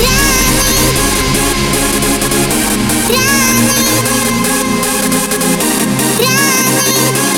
Пряный, пряный, пряный.